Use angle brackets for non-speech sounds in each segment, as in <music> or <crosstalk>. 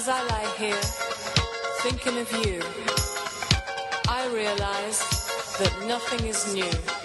As I lie here, thinking of you, I realize that nothing is new.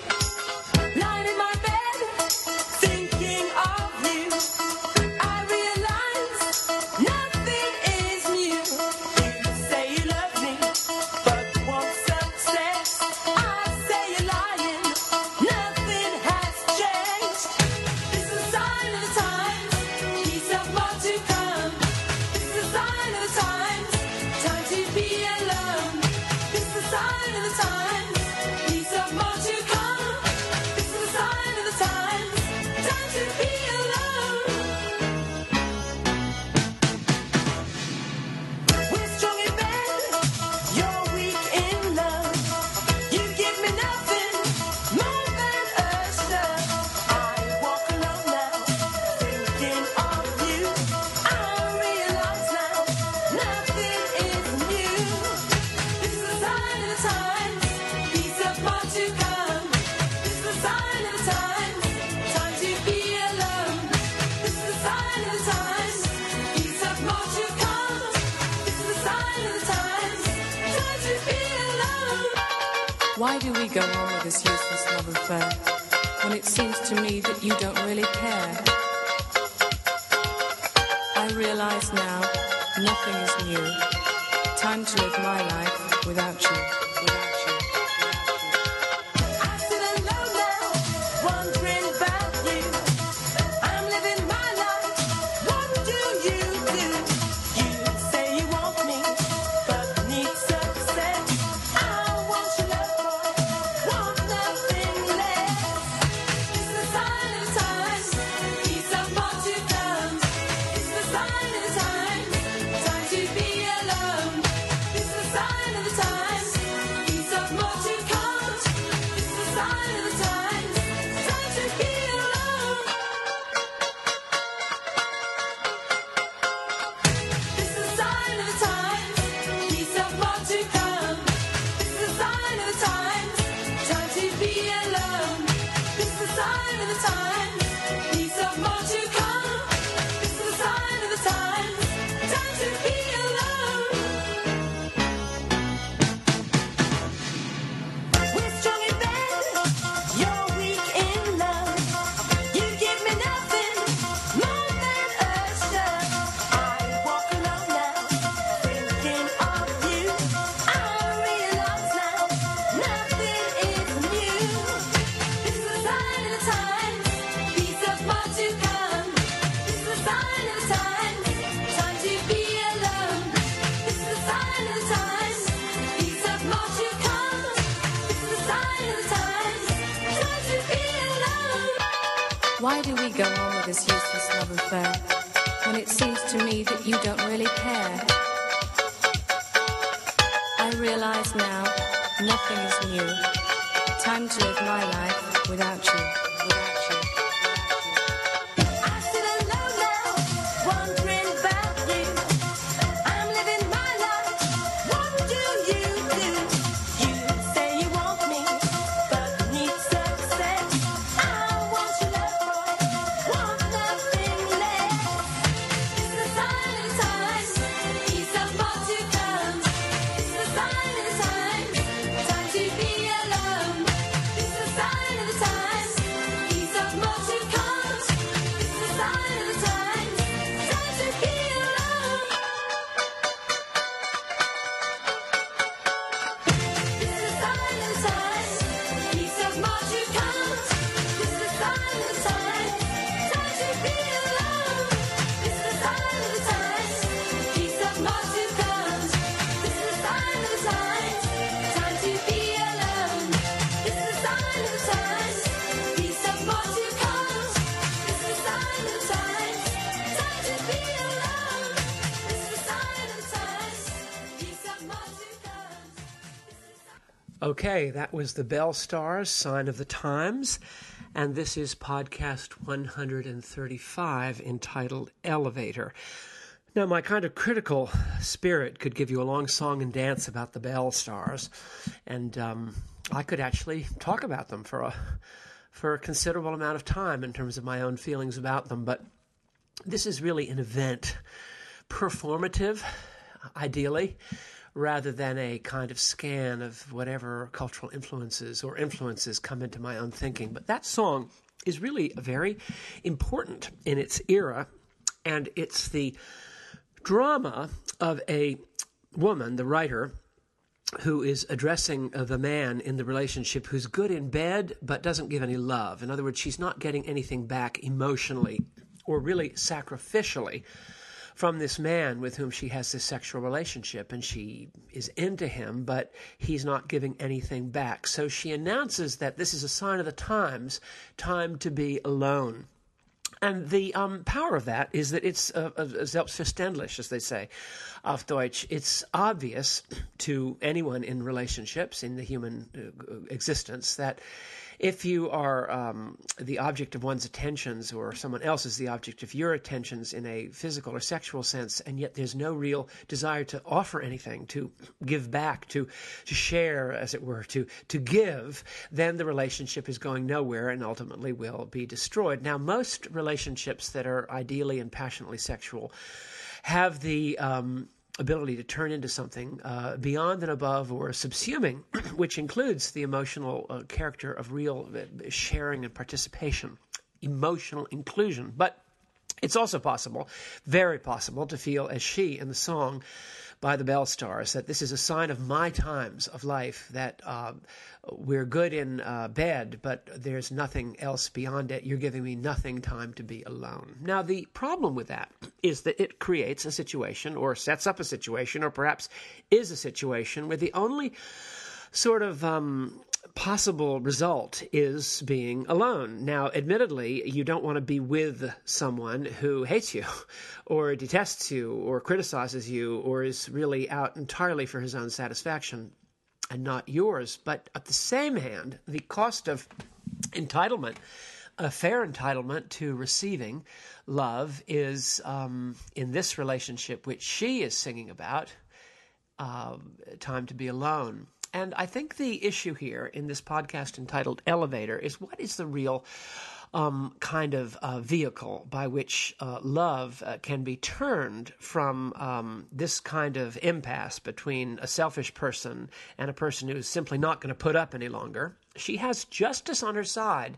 we go on with this useless love affair when it seems to me that you don't really care? I realize now nothing is new. Time to live my life without you. Without to me that you don't really care. I realize now nothing is new. Time to live my life without you. Okay, that was the Belle Stars, Sign of the Times, and this is podcast 135 entitled Elevator. Now, my kind of critical spirit could give you a long song and dance about the Belle Stars, and um, I could actually talk about them for a for a considerable amount of time in terms of my own feelings about them, but this is really an event performative, ideally rather than a kind of scan of whatever cultural influences or influences come into my own thinking. But that song is really very important in its era, and it's the drama of a woman, the writer, who is addressing the man in the relationship who's good in bed but doesn't give any love. In other words, she's not getting anything back emotionally or really sacrificially from this man with whom she has this sexual relationship and she is into him, but he's not giving anything back. So she announces that this is a sign of the times, time to be alone. And the um, power of that is that it's uh, uh, selbstverständlich, as they say, auf Deutsch. It's obvious to anyone in relationships, in the human uh, existence, that if you are um, the object of one's attentions or someone else is the object of your attentions in a physical or sexual sense, and yet there's no real desire to offer anything, to give back, to to share, as it were, to to give, then the relationship is going nowhere and ultimately will be destroyed. Now, most relationships that are ideally and passionately sexual have the um, ability to turn into something uh, beyond and above or subsuming, <clears throat> which includes the emotional uh, character of real uh, sharing and participation, emotional inclusion. But it's also possible, very possible, to feel as she in the song by the Belle Stars that this is a sign of my times of life that uh, we're good in uh, bed, but there's nothing else beyond it. You're giving me nothing time to be alone. Now, the problem with that is that it creates a situation or sets up a situation or perhaps is a situation where the only sort of um, possible result is being alone. Now, admittedly, you don't want to be with someone who hates you <laughs> or detests you or criticizes you or is really out entirely for his own satisfaction and not yours. But at the same hand, the cost of entitlement, a fair entitlement to receiving love, is um, in this relationship, which she is singing about, uh, time to be alone. And I think the issue here in this podcast entitled Elevator is what is the real um, kind of uh, vehicle by which uh, love uh, can be turned from um, this kind of impasse between a selfish person and a person who's simply not going to put up any longer. She has justice on her side,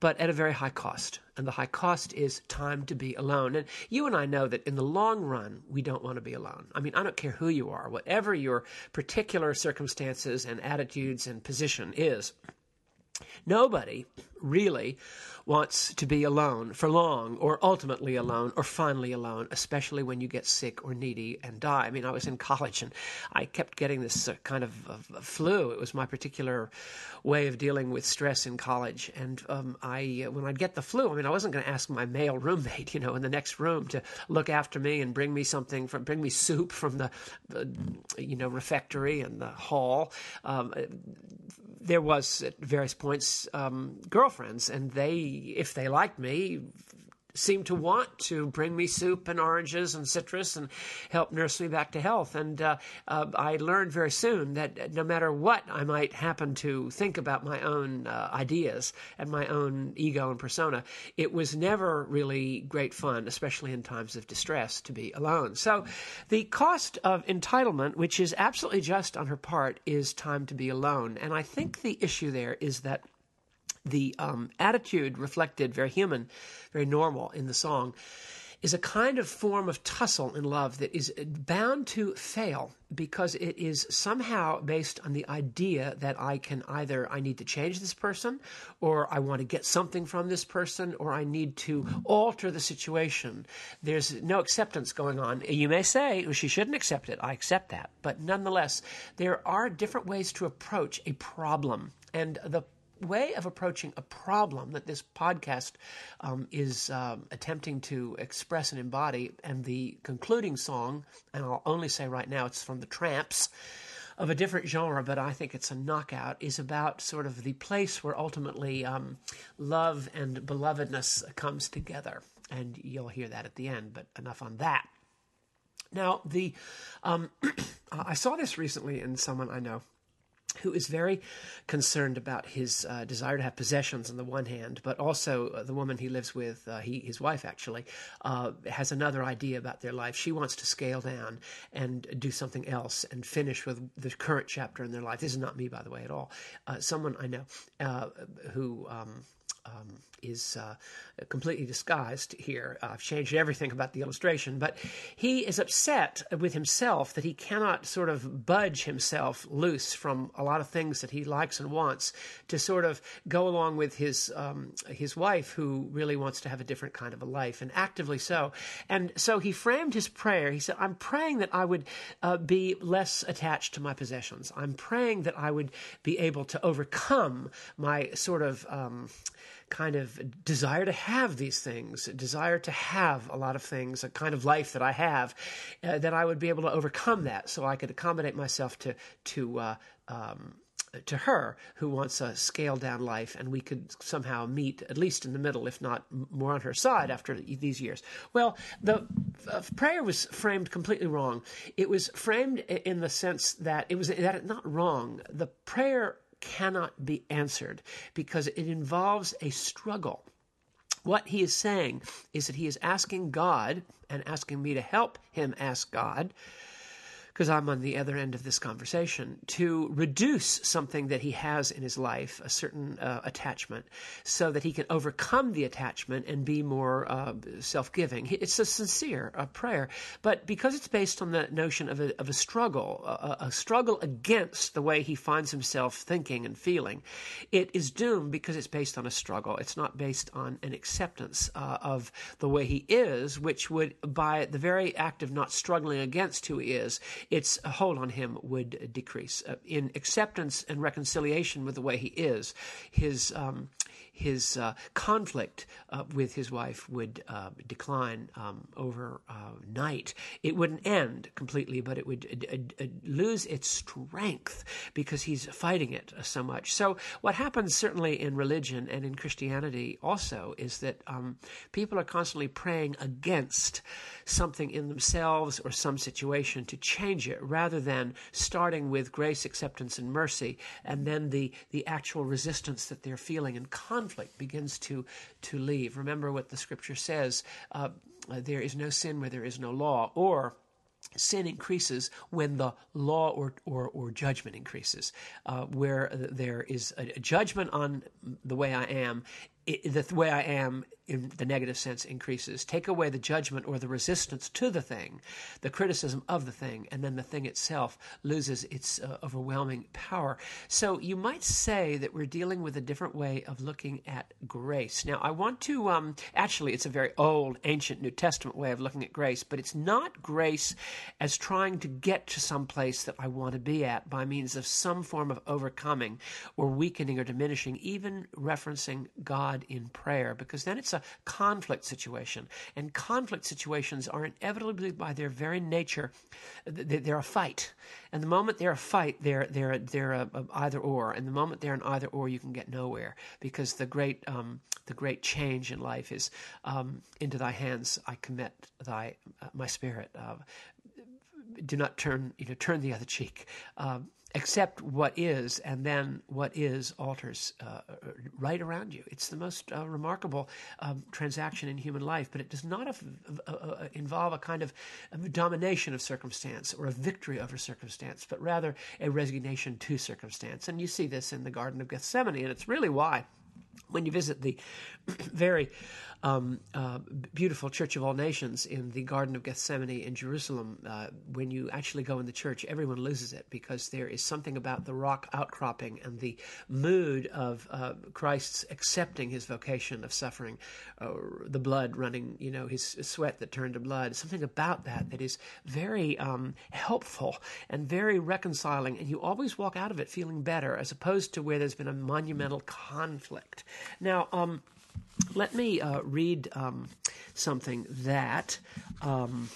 but at a very high cost. And the high cost is time to be alone. And you and I know that in the long run, we don't want to be alone. I mean, I don't care who you are, whatever your particular circumstances and attitudes and position is. Nobody really wants to be alone for long or ultimately alone or finally alone, especially when you get sick or needy and die. I mean, I was in <laughs> college and I kept getting this uh, kind of, of, flu. It was my particular way of dealing with stress in college. And um, I, uh, when I'd get the flu, I mean, I wasn't going to ask my male roommate, <laughs> you know, in the next room to look after me and bring me something from, bring me soup from the, the you know, refectory and the hall. Um, there was at various points um, girlfriends, and they, if they liked me, seemed to want to bring me soup and oranges and citrus and help nurse me back to health. And uh, uh, I learned very soon that no matter what I might happen to think about my own uh, ideas and my own ego and persona, it was never really great fun, especially in times of distress, to be alone. So the cost of entitlement, which is absolutely just on her part, is time to be alone. And I think the issue there is that the um, attitude reflected, very human, very normal in the song, is a kind of form of tussle in love that is bound to fail because it is somehow based on the idea that I can either I need to change this person or I want to get something from this person or I need to alter the situation. There's no acceptance going on. You may say well, she shouldn't accept it. I accept that. But nonetheless, there are different ways to approach a problem. And the way of approaching a problem that this podcast um, is um, attempting to express and embody. And the concluding song, and I'll only say right now it's from the Trammps, of a different genre, but I think it's a knockout, is about sort of the place where ultimately um, love and belovedness comes together. And you'll hear that at the end, but enough on that. Now, the um, <clears throat> I saw this recently in someone I know who is very concerned about his uh, desire to have possessions on the one hand, but also uh, the woman he lives with, uh, he, his wife actually, uh, has another idea about their life. She wants to scale down and do something else and finish with the current chapter in their life. This is not me, by the way, at all. Uh, someone I know uh, who. Um, um, is uh, completely disguised here. Uh, I've changed everything about the illustration, but he is upset with himself that he cannot sort of budge himself loose from a lot of things that he likes and wants to sort of go along with his um, his wife, who really wants to have a different kind of a life, and actively so. And so he framed his prayer. He said, "I'm praying that I would uh, be less attached to my possessions. I'm praying that I would be able to overcome my sort of." Um, kind of desire to have these things, desire to have a lot of things, a kind of life that I have, uh, that I would be able to overcome that, so I could accommodate myself to to. Uh, um, to her who wants a scaled down life, and we could somehow meet at least in the middle, if not more on her side after these years. Well, the uh, prayer was framed completely wrong. It was framed in the sense that it was that it not wrong. The prayer cannot be answered because it involves a struggle. What he is saying is that he is asking God and asking me to help him ask God because I'm on the other end of this conversation, to reduce something that he has in his life, a certain uh, attachment, so that he can overcome the attachment and be more uh, self giving. It's a sincere uh, prayer, but because it's based on the notion of a, of a struggle, a, a struggle against the way he finds himself thinking and feeling, it is doomed because it's based on a struggle. It's not based on an acceptance uh, of the way he is, which would, by the very act of not struggling against who he is, its hold on him would decrease. Uh, in acceptance and reconciliation with the way he is, his um, his uh, conflict uh, with his wife would uh, decline um, overnight. It wouldn't end completely, but it would uh, uh, lose its strength because he's fighting it so much. So, what happens certainly in religion and in Christianity also is that um, people are constantly praying against something in themselves or some situation to change it rather than starting with grace, acceptance, and mercy, and then the, the actual resistance that they're feeling and conflict begins to, to leave. Remember what the scripture says uh, there is no sin where there is no law, or sin increases when the law or, or, or judgment increases. Uh, where there is a, a, judgment on the way I am, it, the way I am in the negative sense increases. Take away the judgment or the resistance to the thing, the criticism of the thing, and then the thing itself loses its uh, overwhelming power. So you might say that we're dealing with a different way of looking at grace. Now, I want to um, actually, it's a very old, ancient New Testament way of looking at grace, but it's not grace as trying to get to some place that I want to be at by means of some form of overcoming or weakening or diminishing, even referencing God in prayer, because then it's a conflict situation. And conflict situations are inevitably, by their very nature, they're a fight. And the moment they're a fight, they're they're they're a, a either or. And the moment they're an either or, you can get nowhere because the great um, the great change in life is um, into thy hands I commit thy uh, my spirit. Uh, do not turn you know turn the other cheek. Um, accept what is, and then what is alters uh, right around you. It's the most uh, remarkable um, transaction in human life, but it does not have, uh, uh involve a kind of domination of circumstance or a victory over circumstance, but rather a resignation to circumstance. And you see this in the Garden of Gethsemane, and it's really why when you visit the <clears throat> very um, uh, beautiful Church of All Nations in the Garden of Gethsemane in Jerusalem, uh, when you actually go in the church, everyone loses it because there is something about the rock outcropping and the mood of uh, Christ's accepting his vocation of suffering, uh, the blood running, you know, his sweat that turned to blood. Something about that that is very um, helpful and very reconciling, and you always walk out of it feeling better, as opposed to where there's been a monumental conflict. Now, um, let me uh, read um, something that. Um,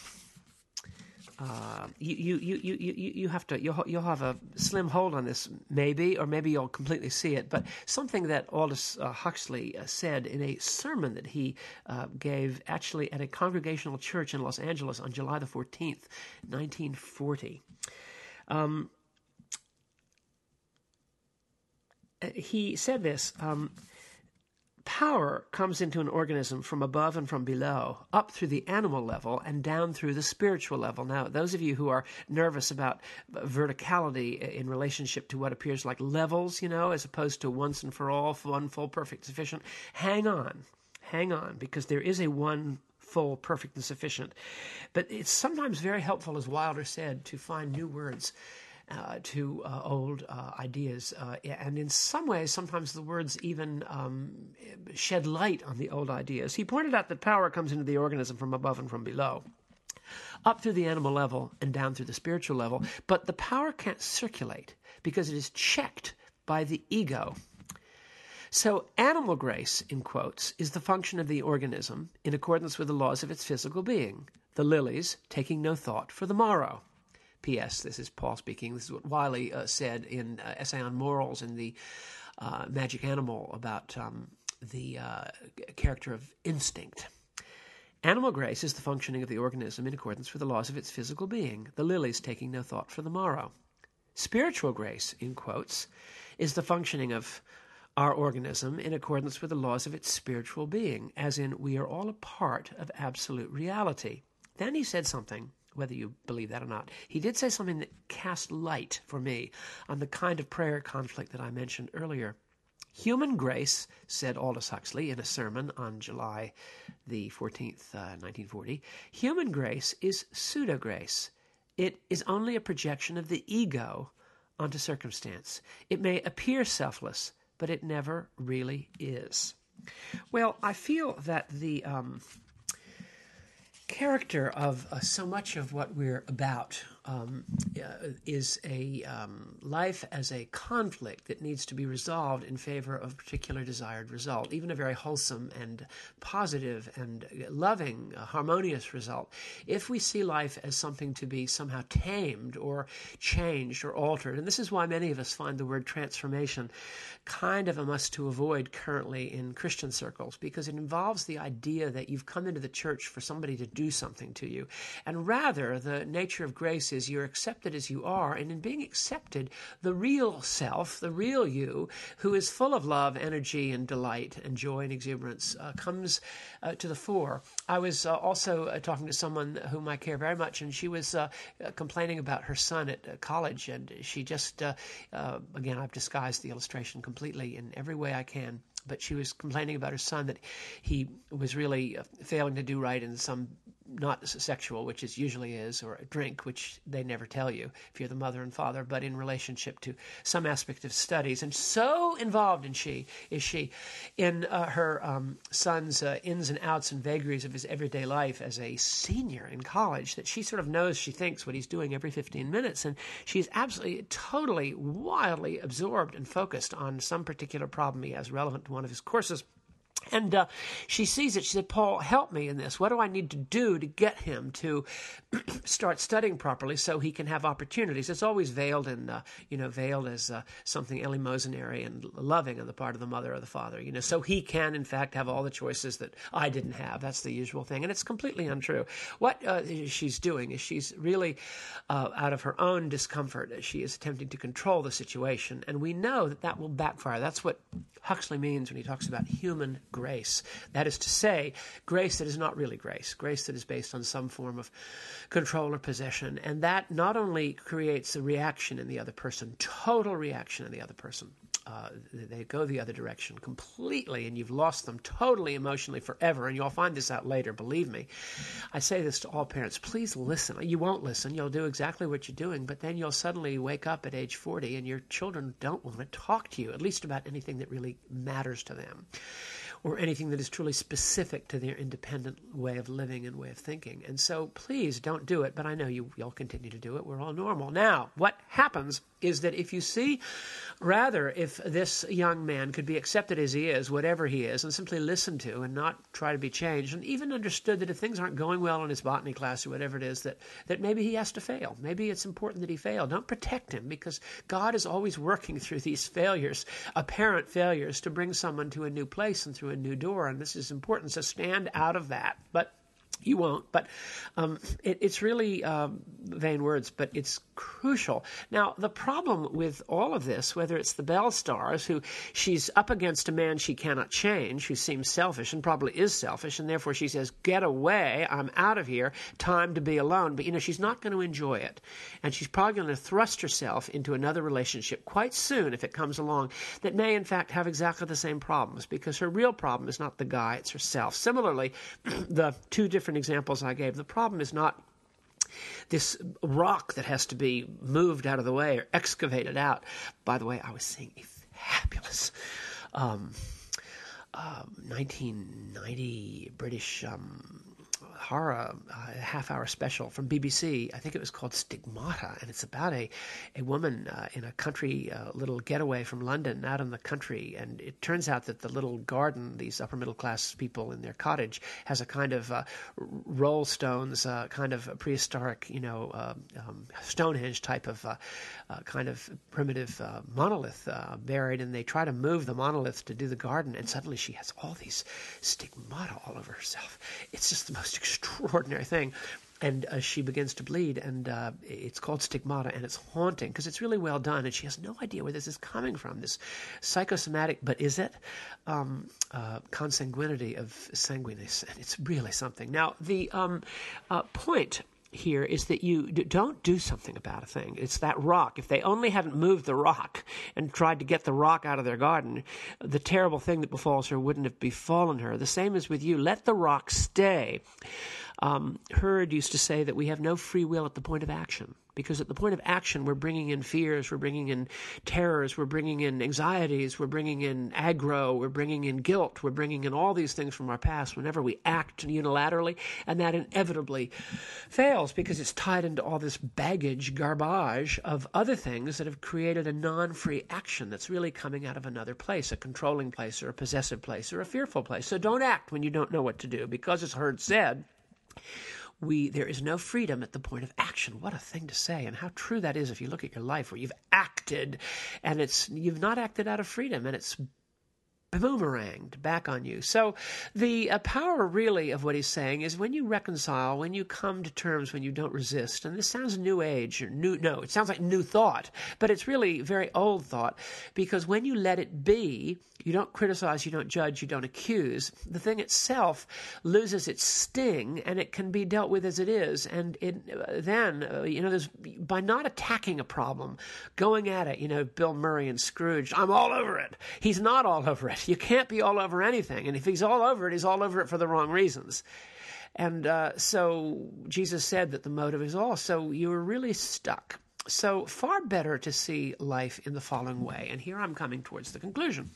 uh, you, you, you, you, you have to you'll, you'll have a slim hold on this maybe or maybe you'll completely see it but something that Aldous uh, Huxley uh, said in a sermon that he uh, gave actually at a congregational church in Los Angeles on July the 14th 1940 um, uh, he said this. Power comes into an organism from above and from below, up through the animal level and down through the spiritual level. Now, those of you who are nervous about verticality in relationship to what appears like levels, you know, as opposed to once and for all, one full, perfect, sufficient, hang on. Hang on, because there is a one full, perfect, and sufficient. But it's sometimes very helpful, as Wilder said, to find new words uh, to uh, old uh, ideas. Uh, and in some ways, sometimes the words even um, shed light on the old ideas. He pointed out that power comes into the organism from above and from below. Up through the animal level and down through the spiritual level, but the power can't circulate because it is checked by the ego. So, animal grace, in quotes, is the function of the organism in accordance with the laws of its physical being, the lilies taking no thought for the morrow. P.S. This is Paul speaking. This is what Wylie uh, said in uh, Essay on Morals in the uh, Magic Animal about um, the uh, character of instinct. Animal grace is the functioning of the organism in accordance with the laws of its physical being, the lilies taking no thought for the morrow. Spiritual grace, in quotes, is the functioning of our organism in accordance with the laws of its spiritual being, as in we are all a part of absolute reality. Then he said something whether you believe that or not. He did say something that cast light for me on the kind of prayer conflict that I mentioned earlier. Human grace, said Aldous Huxley in a sermon on July the 14th, uh, 1940, human grace is pseudo grace. It is only a projection of the ego onto circumstance. It may appear selfless, but it never really is. Well, I feel that the um, character of uh, so much of what we're about um, uh, is a um, life as a conflict that needs to be resolved in favor of a particular desired result, even a very wholesome and positive and loving, uh, harmonious result. If we see life as something to be somehow tamed or changed or altered, and this is why many of us find the word transformation kind of a must to avoid currently in Christian circles, because it involves the idea that you've come into the church for somebody to do something to you. And rather, the nature of grace is you're accepted as you are, and in being accepted, the real self, the real you, who is full of love, energy, and delight, and joy and exuberance, uh, comes uh, to the fore. I was uh, also uh, talking to someone whom I care very much, and she was uh, complaining about her son at uh, college, and she just, again, I've disguised the illustration completely in every way I can but she was complaining about her son that he was really failing to do right in some not sexual, which is usually is, or a drink, which they never tell you if you're the mother and father, but in relationship to some aspect of studies. And so involved in she is she in uh, her um, son's uh, ins and outs and vagaries of his everyday life as a senior in college that she sort of knows she thinks what he's doing every 15 minutes, and she's absolutely, totally, wildly absorbed and focused on some particular problem he has relevant to one of his courses. And uh, she sees it. She said, Paul, help me in this. What do I need to do to get him to <clears throat> start studying properly so he can have opportunities? It's always veiled in, uh, you know, veiled as uh, something eleemosynary and loving on the part of the mother or the father, you know, so he can, in fact, have all the choices that I didn't have. That's the usual thing. And it's completely untrue. What uh, she's doing is she's really, uh, out of her own discomfort, she is attempting to control the situation. And we know that that will backfire. That's what Huxley means when he talks about human grace. That is to say, grace that is not really grace, grace that is based on some form of control or possession. And that not only creates a reaction in the other person, total reaction in the other person, uh, they go the other direction completely, and you've lost them totally emotionally forever. And you'll find this out later, believe me. I say this to all parents please listen. You won't listen, you'll do exactly what you're doing, but then you'll suddenly wake up at age 40 and your children don't want to talk to you, at least about anything that really matters to them or anything that is truly specific to their independent way of living and way of thinking. And so please don't do it, but I know you, you'll continue to do it. We're all normal. Now, what happens is that if you see, rather, if this young man could be accepted as he is, whatever he is, and simply listened to and not try to be changed, and even understood that if things aren't going well in his botany class or whatever it is, that, that maybe he has to fail. Maybe it's important that he fail. Don't protect him because God is always working through these failures, apparent failures, to bring someone to a new place and through a new door. And this is important. So stand out of that. But You won't, but um, it, it's really um, vain words, but it's crucial. Now, the problem with all of this, whether it's the Belle Stars, who she's up against a man she cannot change, who seems selfish and probably is selfish, and therefore she says, Get away, I'm out of here, time to be alone. But, you know, she's not going to enjoy it. And she's probably going to thrust herself into another relationship quite soon if it comes along that may, in fact, have exactly the same problems because her real problem is not the guy, it's herself. Similarly, <clears throat> the two different examples I gave, the problem is not this rock that has to be moved out of the way or excavated out. By the way, I was seeing a fabulous um, uh, 1990 British um, horror uh, half hour special from BBC. I think it was called Stigmata, and it's about a, a woman uh, in a country uh, little getaway from London out in the country. And it turns out that the little garden, these upper middle class people in their cottage, has a kind of uh, roll stones, uh, kind of prehistoric, you know, uh, um, Stonehenge type of kind of primitive monolith buried. And they try to move the monolith to do the garden, and suddenly she has all these stigmata all over herself. It's just the most extraordinary thing. And uh, she begins to bleed, and uh, it's called stigmata, and it's haunting because it's really well done, and she has no idea where this is coming from. This psychosomatic, but is it um, uh, consanguinity of sanguinis, and it's really something. Now, the um, uh, point here is that you d- don't do something about a thing. It's that rock. If they only hadn't moved the rock and tried to get the rock out of their garden, the terrible thing that befalls her wouldn't have befallen her. The same is with you. Let the rock stay. Um, Heard used to say that we have no free will at the point of action because at the point of action, we're bringing in fears, we're bringing in terrors, we're bringing in anxieties, we're bringing in aggro, we're bringing in guilt, we're bringing in all these things from our past whenever we act unilaterally, and that inevitably fails because it's tied into all this baggage, garbage of other things that have created a non free action that's really coming out of another place, a controlling place, or a possessive place, or a fearful place. So don't act when you don't know what to do because, as Heard said, we there is no freedom at the point of action. What a thing to say and how true that is if you look at your life where you've acted and it's you've not acted out of freedom and it's boomeranged back on you. So the uh, power really of what he's saying is when you reconcile, when you come to terms, when you don't resist. And this sounds new age or new no, it sounds like new thought, but it's really very old thought because when you let it be, you don't criticize, you don't judge, you don't accuse. The thing itself loses its sting and it can be dealt with as it is. And it, uh, then, uh, you know, there's by not attacking a problem, going at it, you know, Bill Murray and Scrooge, I'm all over it. He's not all over it. You can't be all over anything. And if he's all over it, he's all over it for the wrong reasons. And uh, so Jesus said that the motive is all. So you're really stuck. So far better to see life in the following way. And here I'm coming towards the conclusion.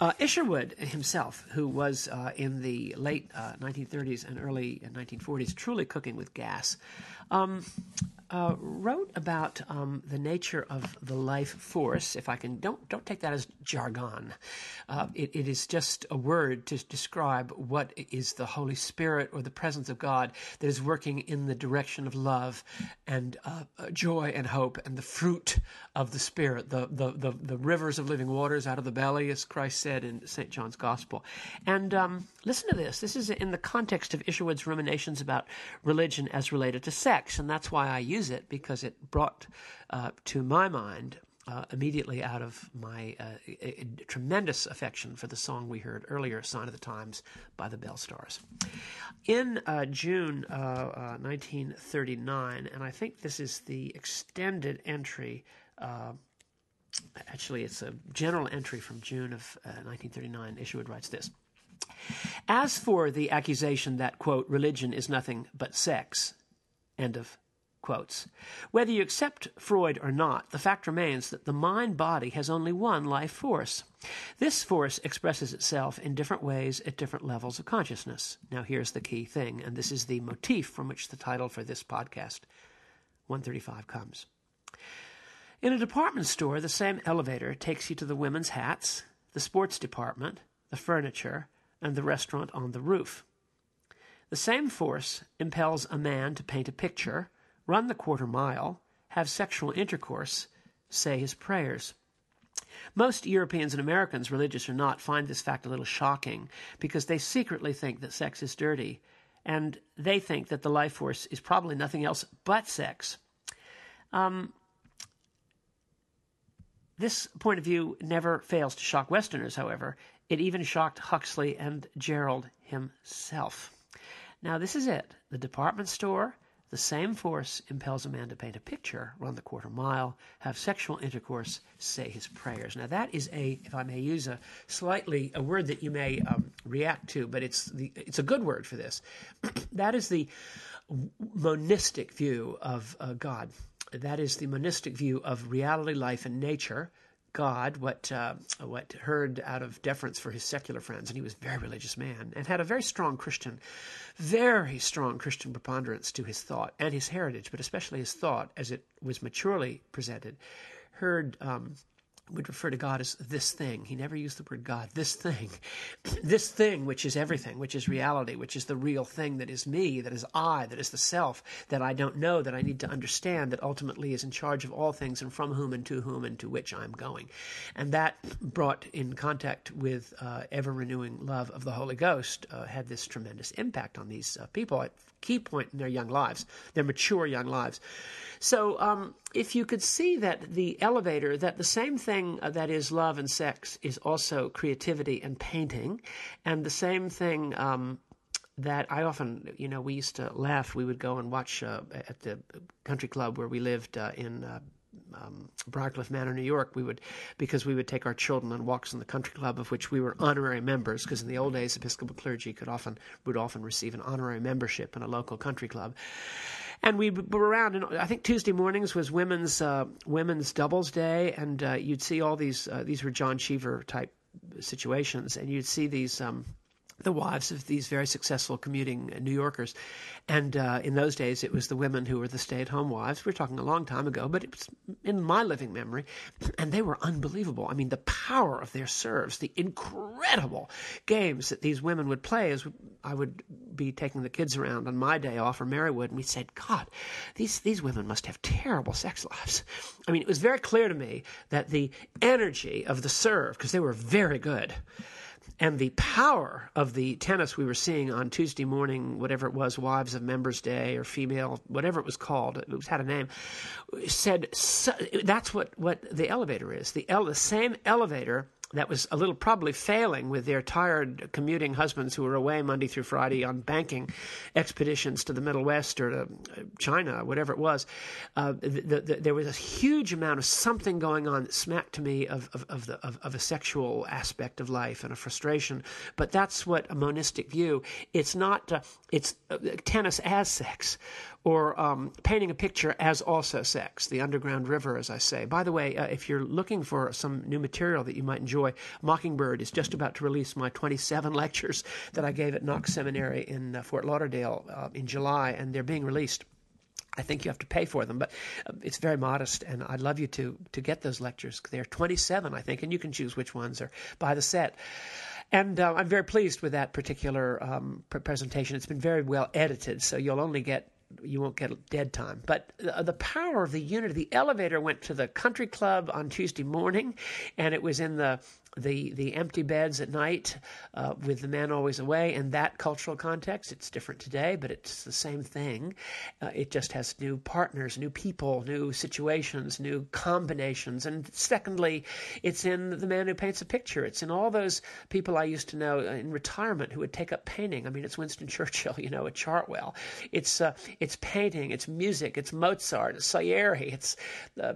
Uh, Isherwood himself, who was uh, in the late uh, 1930s and early 1940s truly cooking with gas, um, uh, wrote about um, the nature of the life force. If I can, don't don't take that as jargon. Uh, it, it is just a word to describe what is the Holy Spirit or the presence of God that is working in the direction of love and uh, uh joy and hope and the fruit of the Spirit, the, the the the rivers of living waters out of the belly, as Christ said in St. John's Gospel. And um, listen to this. This is in the context of Isherwood's ruminations about religion as related to sex, and that's why I use use it because it brought uh, to my mind uh, immediately out of my uh, a, a tremendous affection for the song we heard earlier, Sign of the Times by the Belle Stars. In uh, June 1939, uh, and I think this is the extended entry. Uh, actually, it's a general entry from June of 1939. Uh, Isherwood writes this. As for the accusation that, quote, religion is nothing but sex, end of quotes. Whether you accept Freud or not, the fact remains that the mind body has only one life force. This force expresses itself in different ways at different levels of consciousness. Now, here's the key thing, and this is the motif from which the title for this podcast 135 comes. In a department store, the same elevator takes you to the women's hats, the sports department, the furniture, and the restaurant on the roof. The same force impels a man to paint a picture, run the quarter mile, have sexual intercourse, say his prayers. Most Europeans and Americans, religious or not, find this fact a little shocking because they secretly think that sex is dirty and they think that the life force is probably nothing else but sex. Um, this point of view never fails to shock Westerners, however. It even shocked Huxley and Gerald himself. Now, this is it. The department store, the same force impels a man to paint a picture, run the quarter mile, have sexual intercourse, say his prayers. Now, that is a, if I may use a slightly, a word that you may um, react to, but it's, the, it's a good word for this. <clears throat> that is the monistic view of uh, God. That is the monistic view of reality, life, and nature. God, what uh, what Heard out of deference for his secular friends, and he was a very religious man and had a very strong Christian, very strong Christian preponderance to his thought and his heritage, but especially his thought as it was maturely presented. Heard um, would refer to God as this thing. He never used the word God. This thing. <clears throat> this thing, which is everything, which is reality, which is the real thing that is me, that is I, that is the self, that I don't know, that I need to understand, that ultimately is in charge of all things and from whom and to whom and to which I'm going. And that brought in contact with uh, ever renewing love of the Holy Ghost uh, had this tremendous impact on these uh, people at key point in their young lives, their mature young lives. So, um, if you could see that the elevator, that the same thing uh, that is love and sex is also creativity and painting, and the same thing um, that I often, you know, we used to laugh. We would go and watch uh, at the country club where we lived uh, in. Uh, um, Briarcliff Manor, New York, we would, because we would take our children on walks in the country club, of which we were honorary members, because in the old days, Episcopal clergy could often would often receive an honorary membership in a local country club, and we were around. And I think Tuesday mornings was women's uh, women's doubles day, and uh, you'd see all these. Uh, these were John Cheever type situations, and you'd see these. Um, the wives of these very successful commuting New Yorkers. And uh, in those days, it was the women who were the stay at home wives. We're talking a long time ago, but it was in my living memory. And they were unbelievable. I mean, the power of their serves, the incredible games that these women would play as I would be taking the kids around on my day off, or Mary would, and we said, God, these, these women must have terrible sex lives. I mean, it was very clear to me that the energy of the serve, because they were very good, and the power of the tennis we were seeing on Tuesday morning, whatever it was, Wives of Members Day or female, whatever it was called, it had a name, said so, that's what, what the elevator is. The, ele- the same elevator that was a little probably failing with their tired commuting husbands who were away Monday through Friday on banking expeditions to the Middle West or to China, whatever it was. Uh, the, the, there was a huge amount of something going on that smacked to me of, of, of, the, of, of a sexual aspect of life and a frustration. But that's what a monistic view. It's not. Uh, it's uh, tennis as sex or um, painting a picture as also sex, the underground river, as I say. By the way, uh, if you're looking for some new material that you might enjoy, Mockingbird is just about to release my 27 <laughs> lectures that I gave at Knox Seminary in uh, Fort Lauderdale uh, in July, and they're being released. I think you have to pay for them, but uh, it's very modest, and I'd love you to to get those lectures. They're 27, I think, and you can choose which ones or buy the set. And uh, I'm very pleased with that particular um, presentation. It's been very well edited, so you'll only get you won't get dead time. But the, the power of the unit, the elevator went to the country club on Tuesday morning, and it was in the the the empty beds at night uh, with the man always away. In that cultural context it's different today but it's the same thing. Uh, it just has new partners new people new situations new combinations. And secondly it's in the man who paints a picture. It's in all those people i used to know in retirement who would take up painting. I mean it's winston <laughs> churchill you know at chartwell. It's uh, it's painting it's music it's mozart it's salieri it's uh,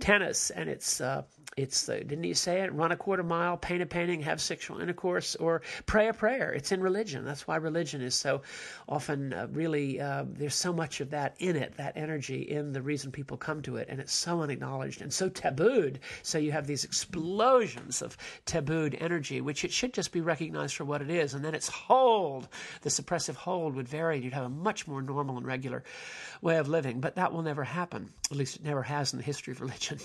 tennis and it's uh, it's uh, didn't he say it? Run a quarter mile paint a painting have sexual intercourse or pray a prayer. It's in religion. That's why religion is so often uh, really uh, there's so much of that in it that energy in the reason people come to it and it's so unacknowledged and so tabooed. So you have these explosions of tabooed energy which it should just be recognized for what it is and then its hold. The suppressive hold would vary you'd have a much more normal and regular way of living. But that will never happen. At least it never has in the history of <laughs> religion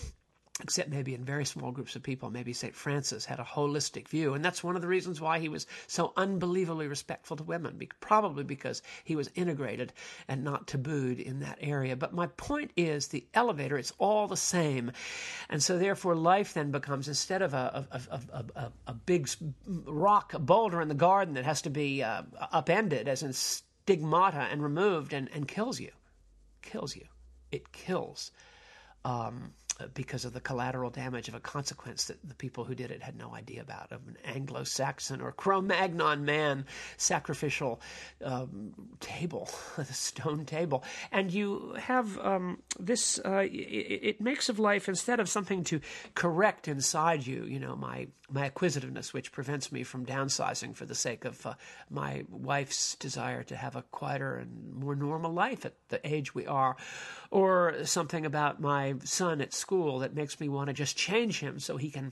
except maybe in very small groups of people. Maybe St. Francis had a holistic view. And that's one of the reasons why he was so unbelievably respectful to women, probably because he was integrated and not tabooed in that area. But my point is the elevator, it's all the same. And so therefore, life then becomes, instead of a, of, a, a big rock a boulder in the garden that has to be uh, upended, as in stigmata and removed and, and kills you. Kills you. It kills. Um, because of the collateral damage of a consequence that the people who did it had no idea about of an Anglo-Saxon or Cro-Magnon man sacrificial um, table, <laughs> the stone table, and you have um, this. Uh, it, it, makes of life instead of something to correct inside you. You know, my my acquisitiveness, which prevents me from downsizing for the sake of uh, my wife's desire to have a quieter and more normal life at the age we are, or something about my son at school that makes me want to just change him so he can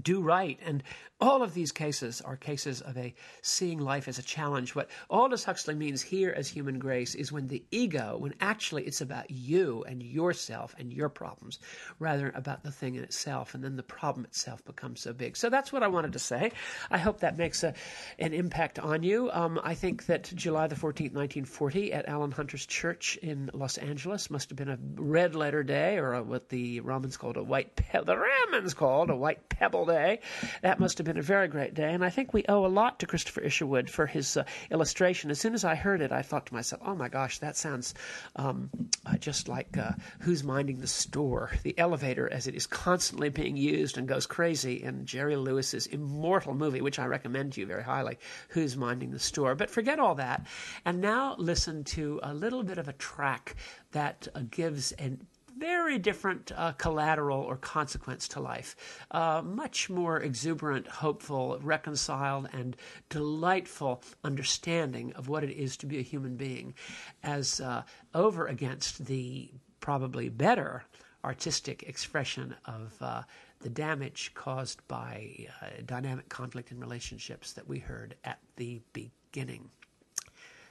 do right. And all of these cases are cases of a seeing life as a challenge. What Aldous Huxley means here as human grace is when the ego, when actually it's about you and yourself and your problems, rather about the thing in itself, and then the problem itself becomes so big. So that's what I wanted to say. I hope that makes a, an impact on you. Um, I think that July the 14th, 1940, at Alan Hunter's church in Los Angeles must have been a red letter day, or a, what the Romans called a white pe- the Romans called a white pebble day. That must have been a very great day, and I think we owe a lot to Christopher Isherwood for his uh, illustration. As soon as I heard it, I thought to myself, "Oh my gosh, that sounds um, uh, just like uh, Who's Minding the Store?" The elevator, as it is constantly being used and goes crazy in Jerry Lewis's immortal movie, which I recommend to you very highly. Who's Minding the Store? But forget all that, and now listen to a little bit of a track that uh, gives an very different uh, collateral or consequence to life. Uh, much more exuberant, hopeful, reconciled, and delightful understanding of what it is to be a human being, as uh, over against the probably better artistic expression of uh, the damage caused by uh, dynamic conflict in relationships that we heard at the beginning.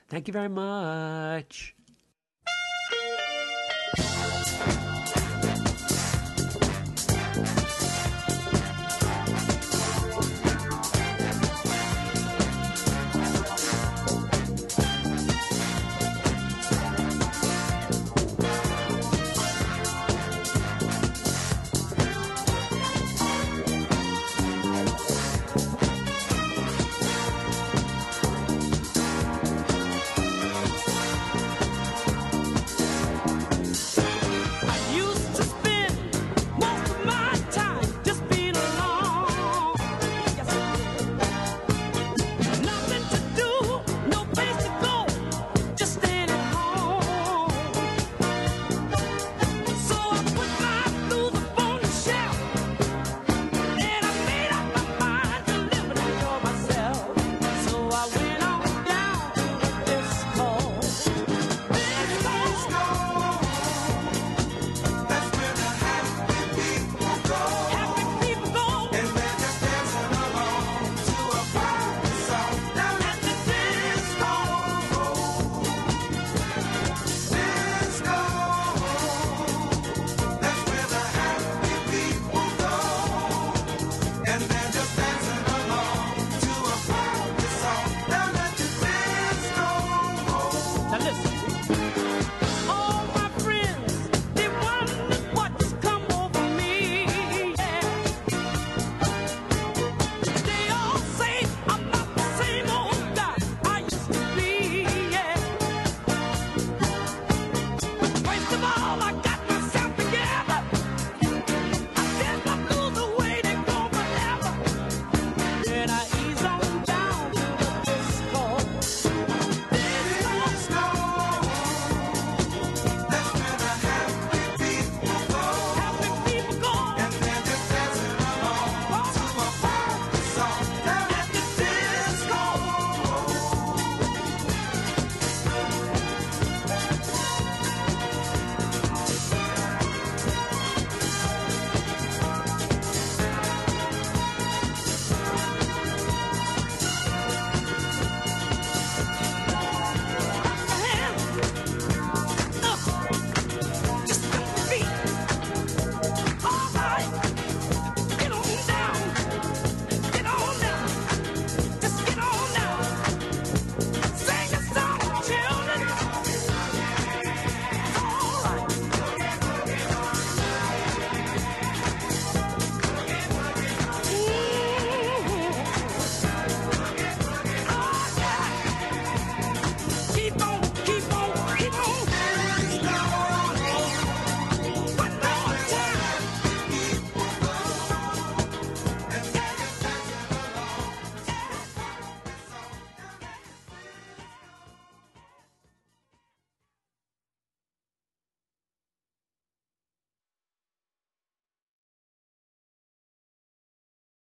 Thank you very much.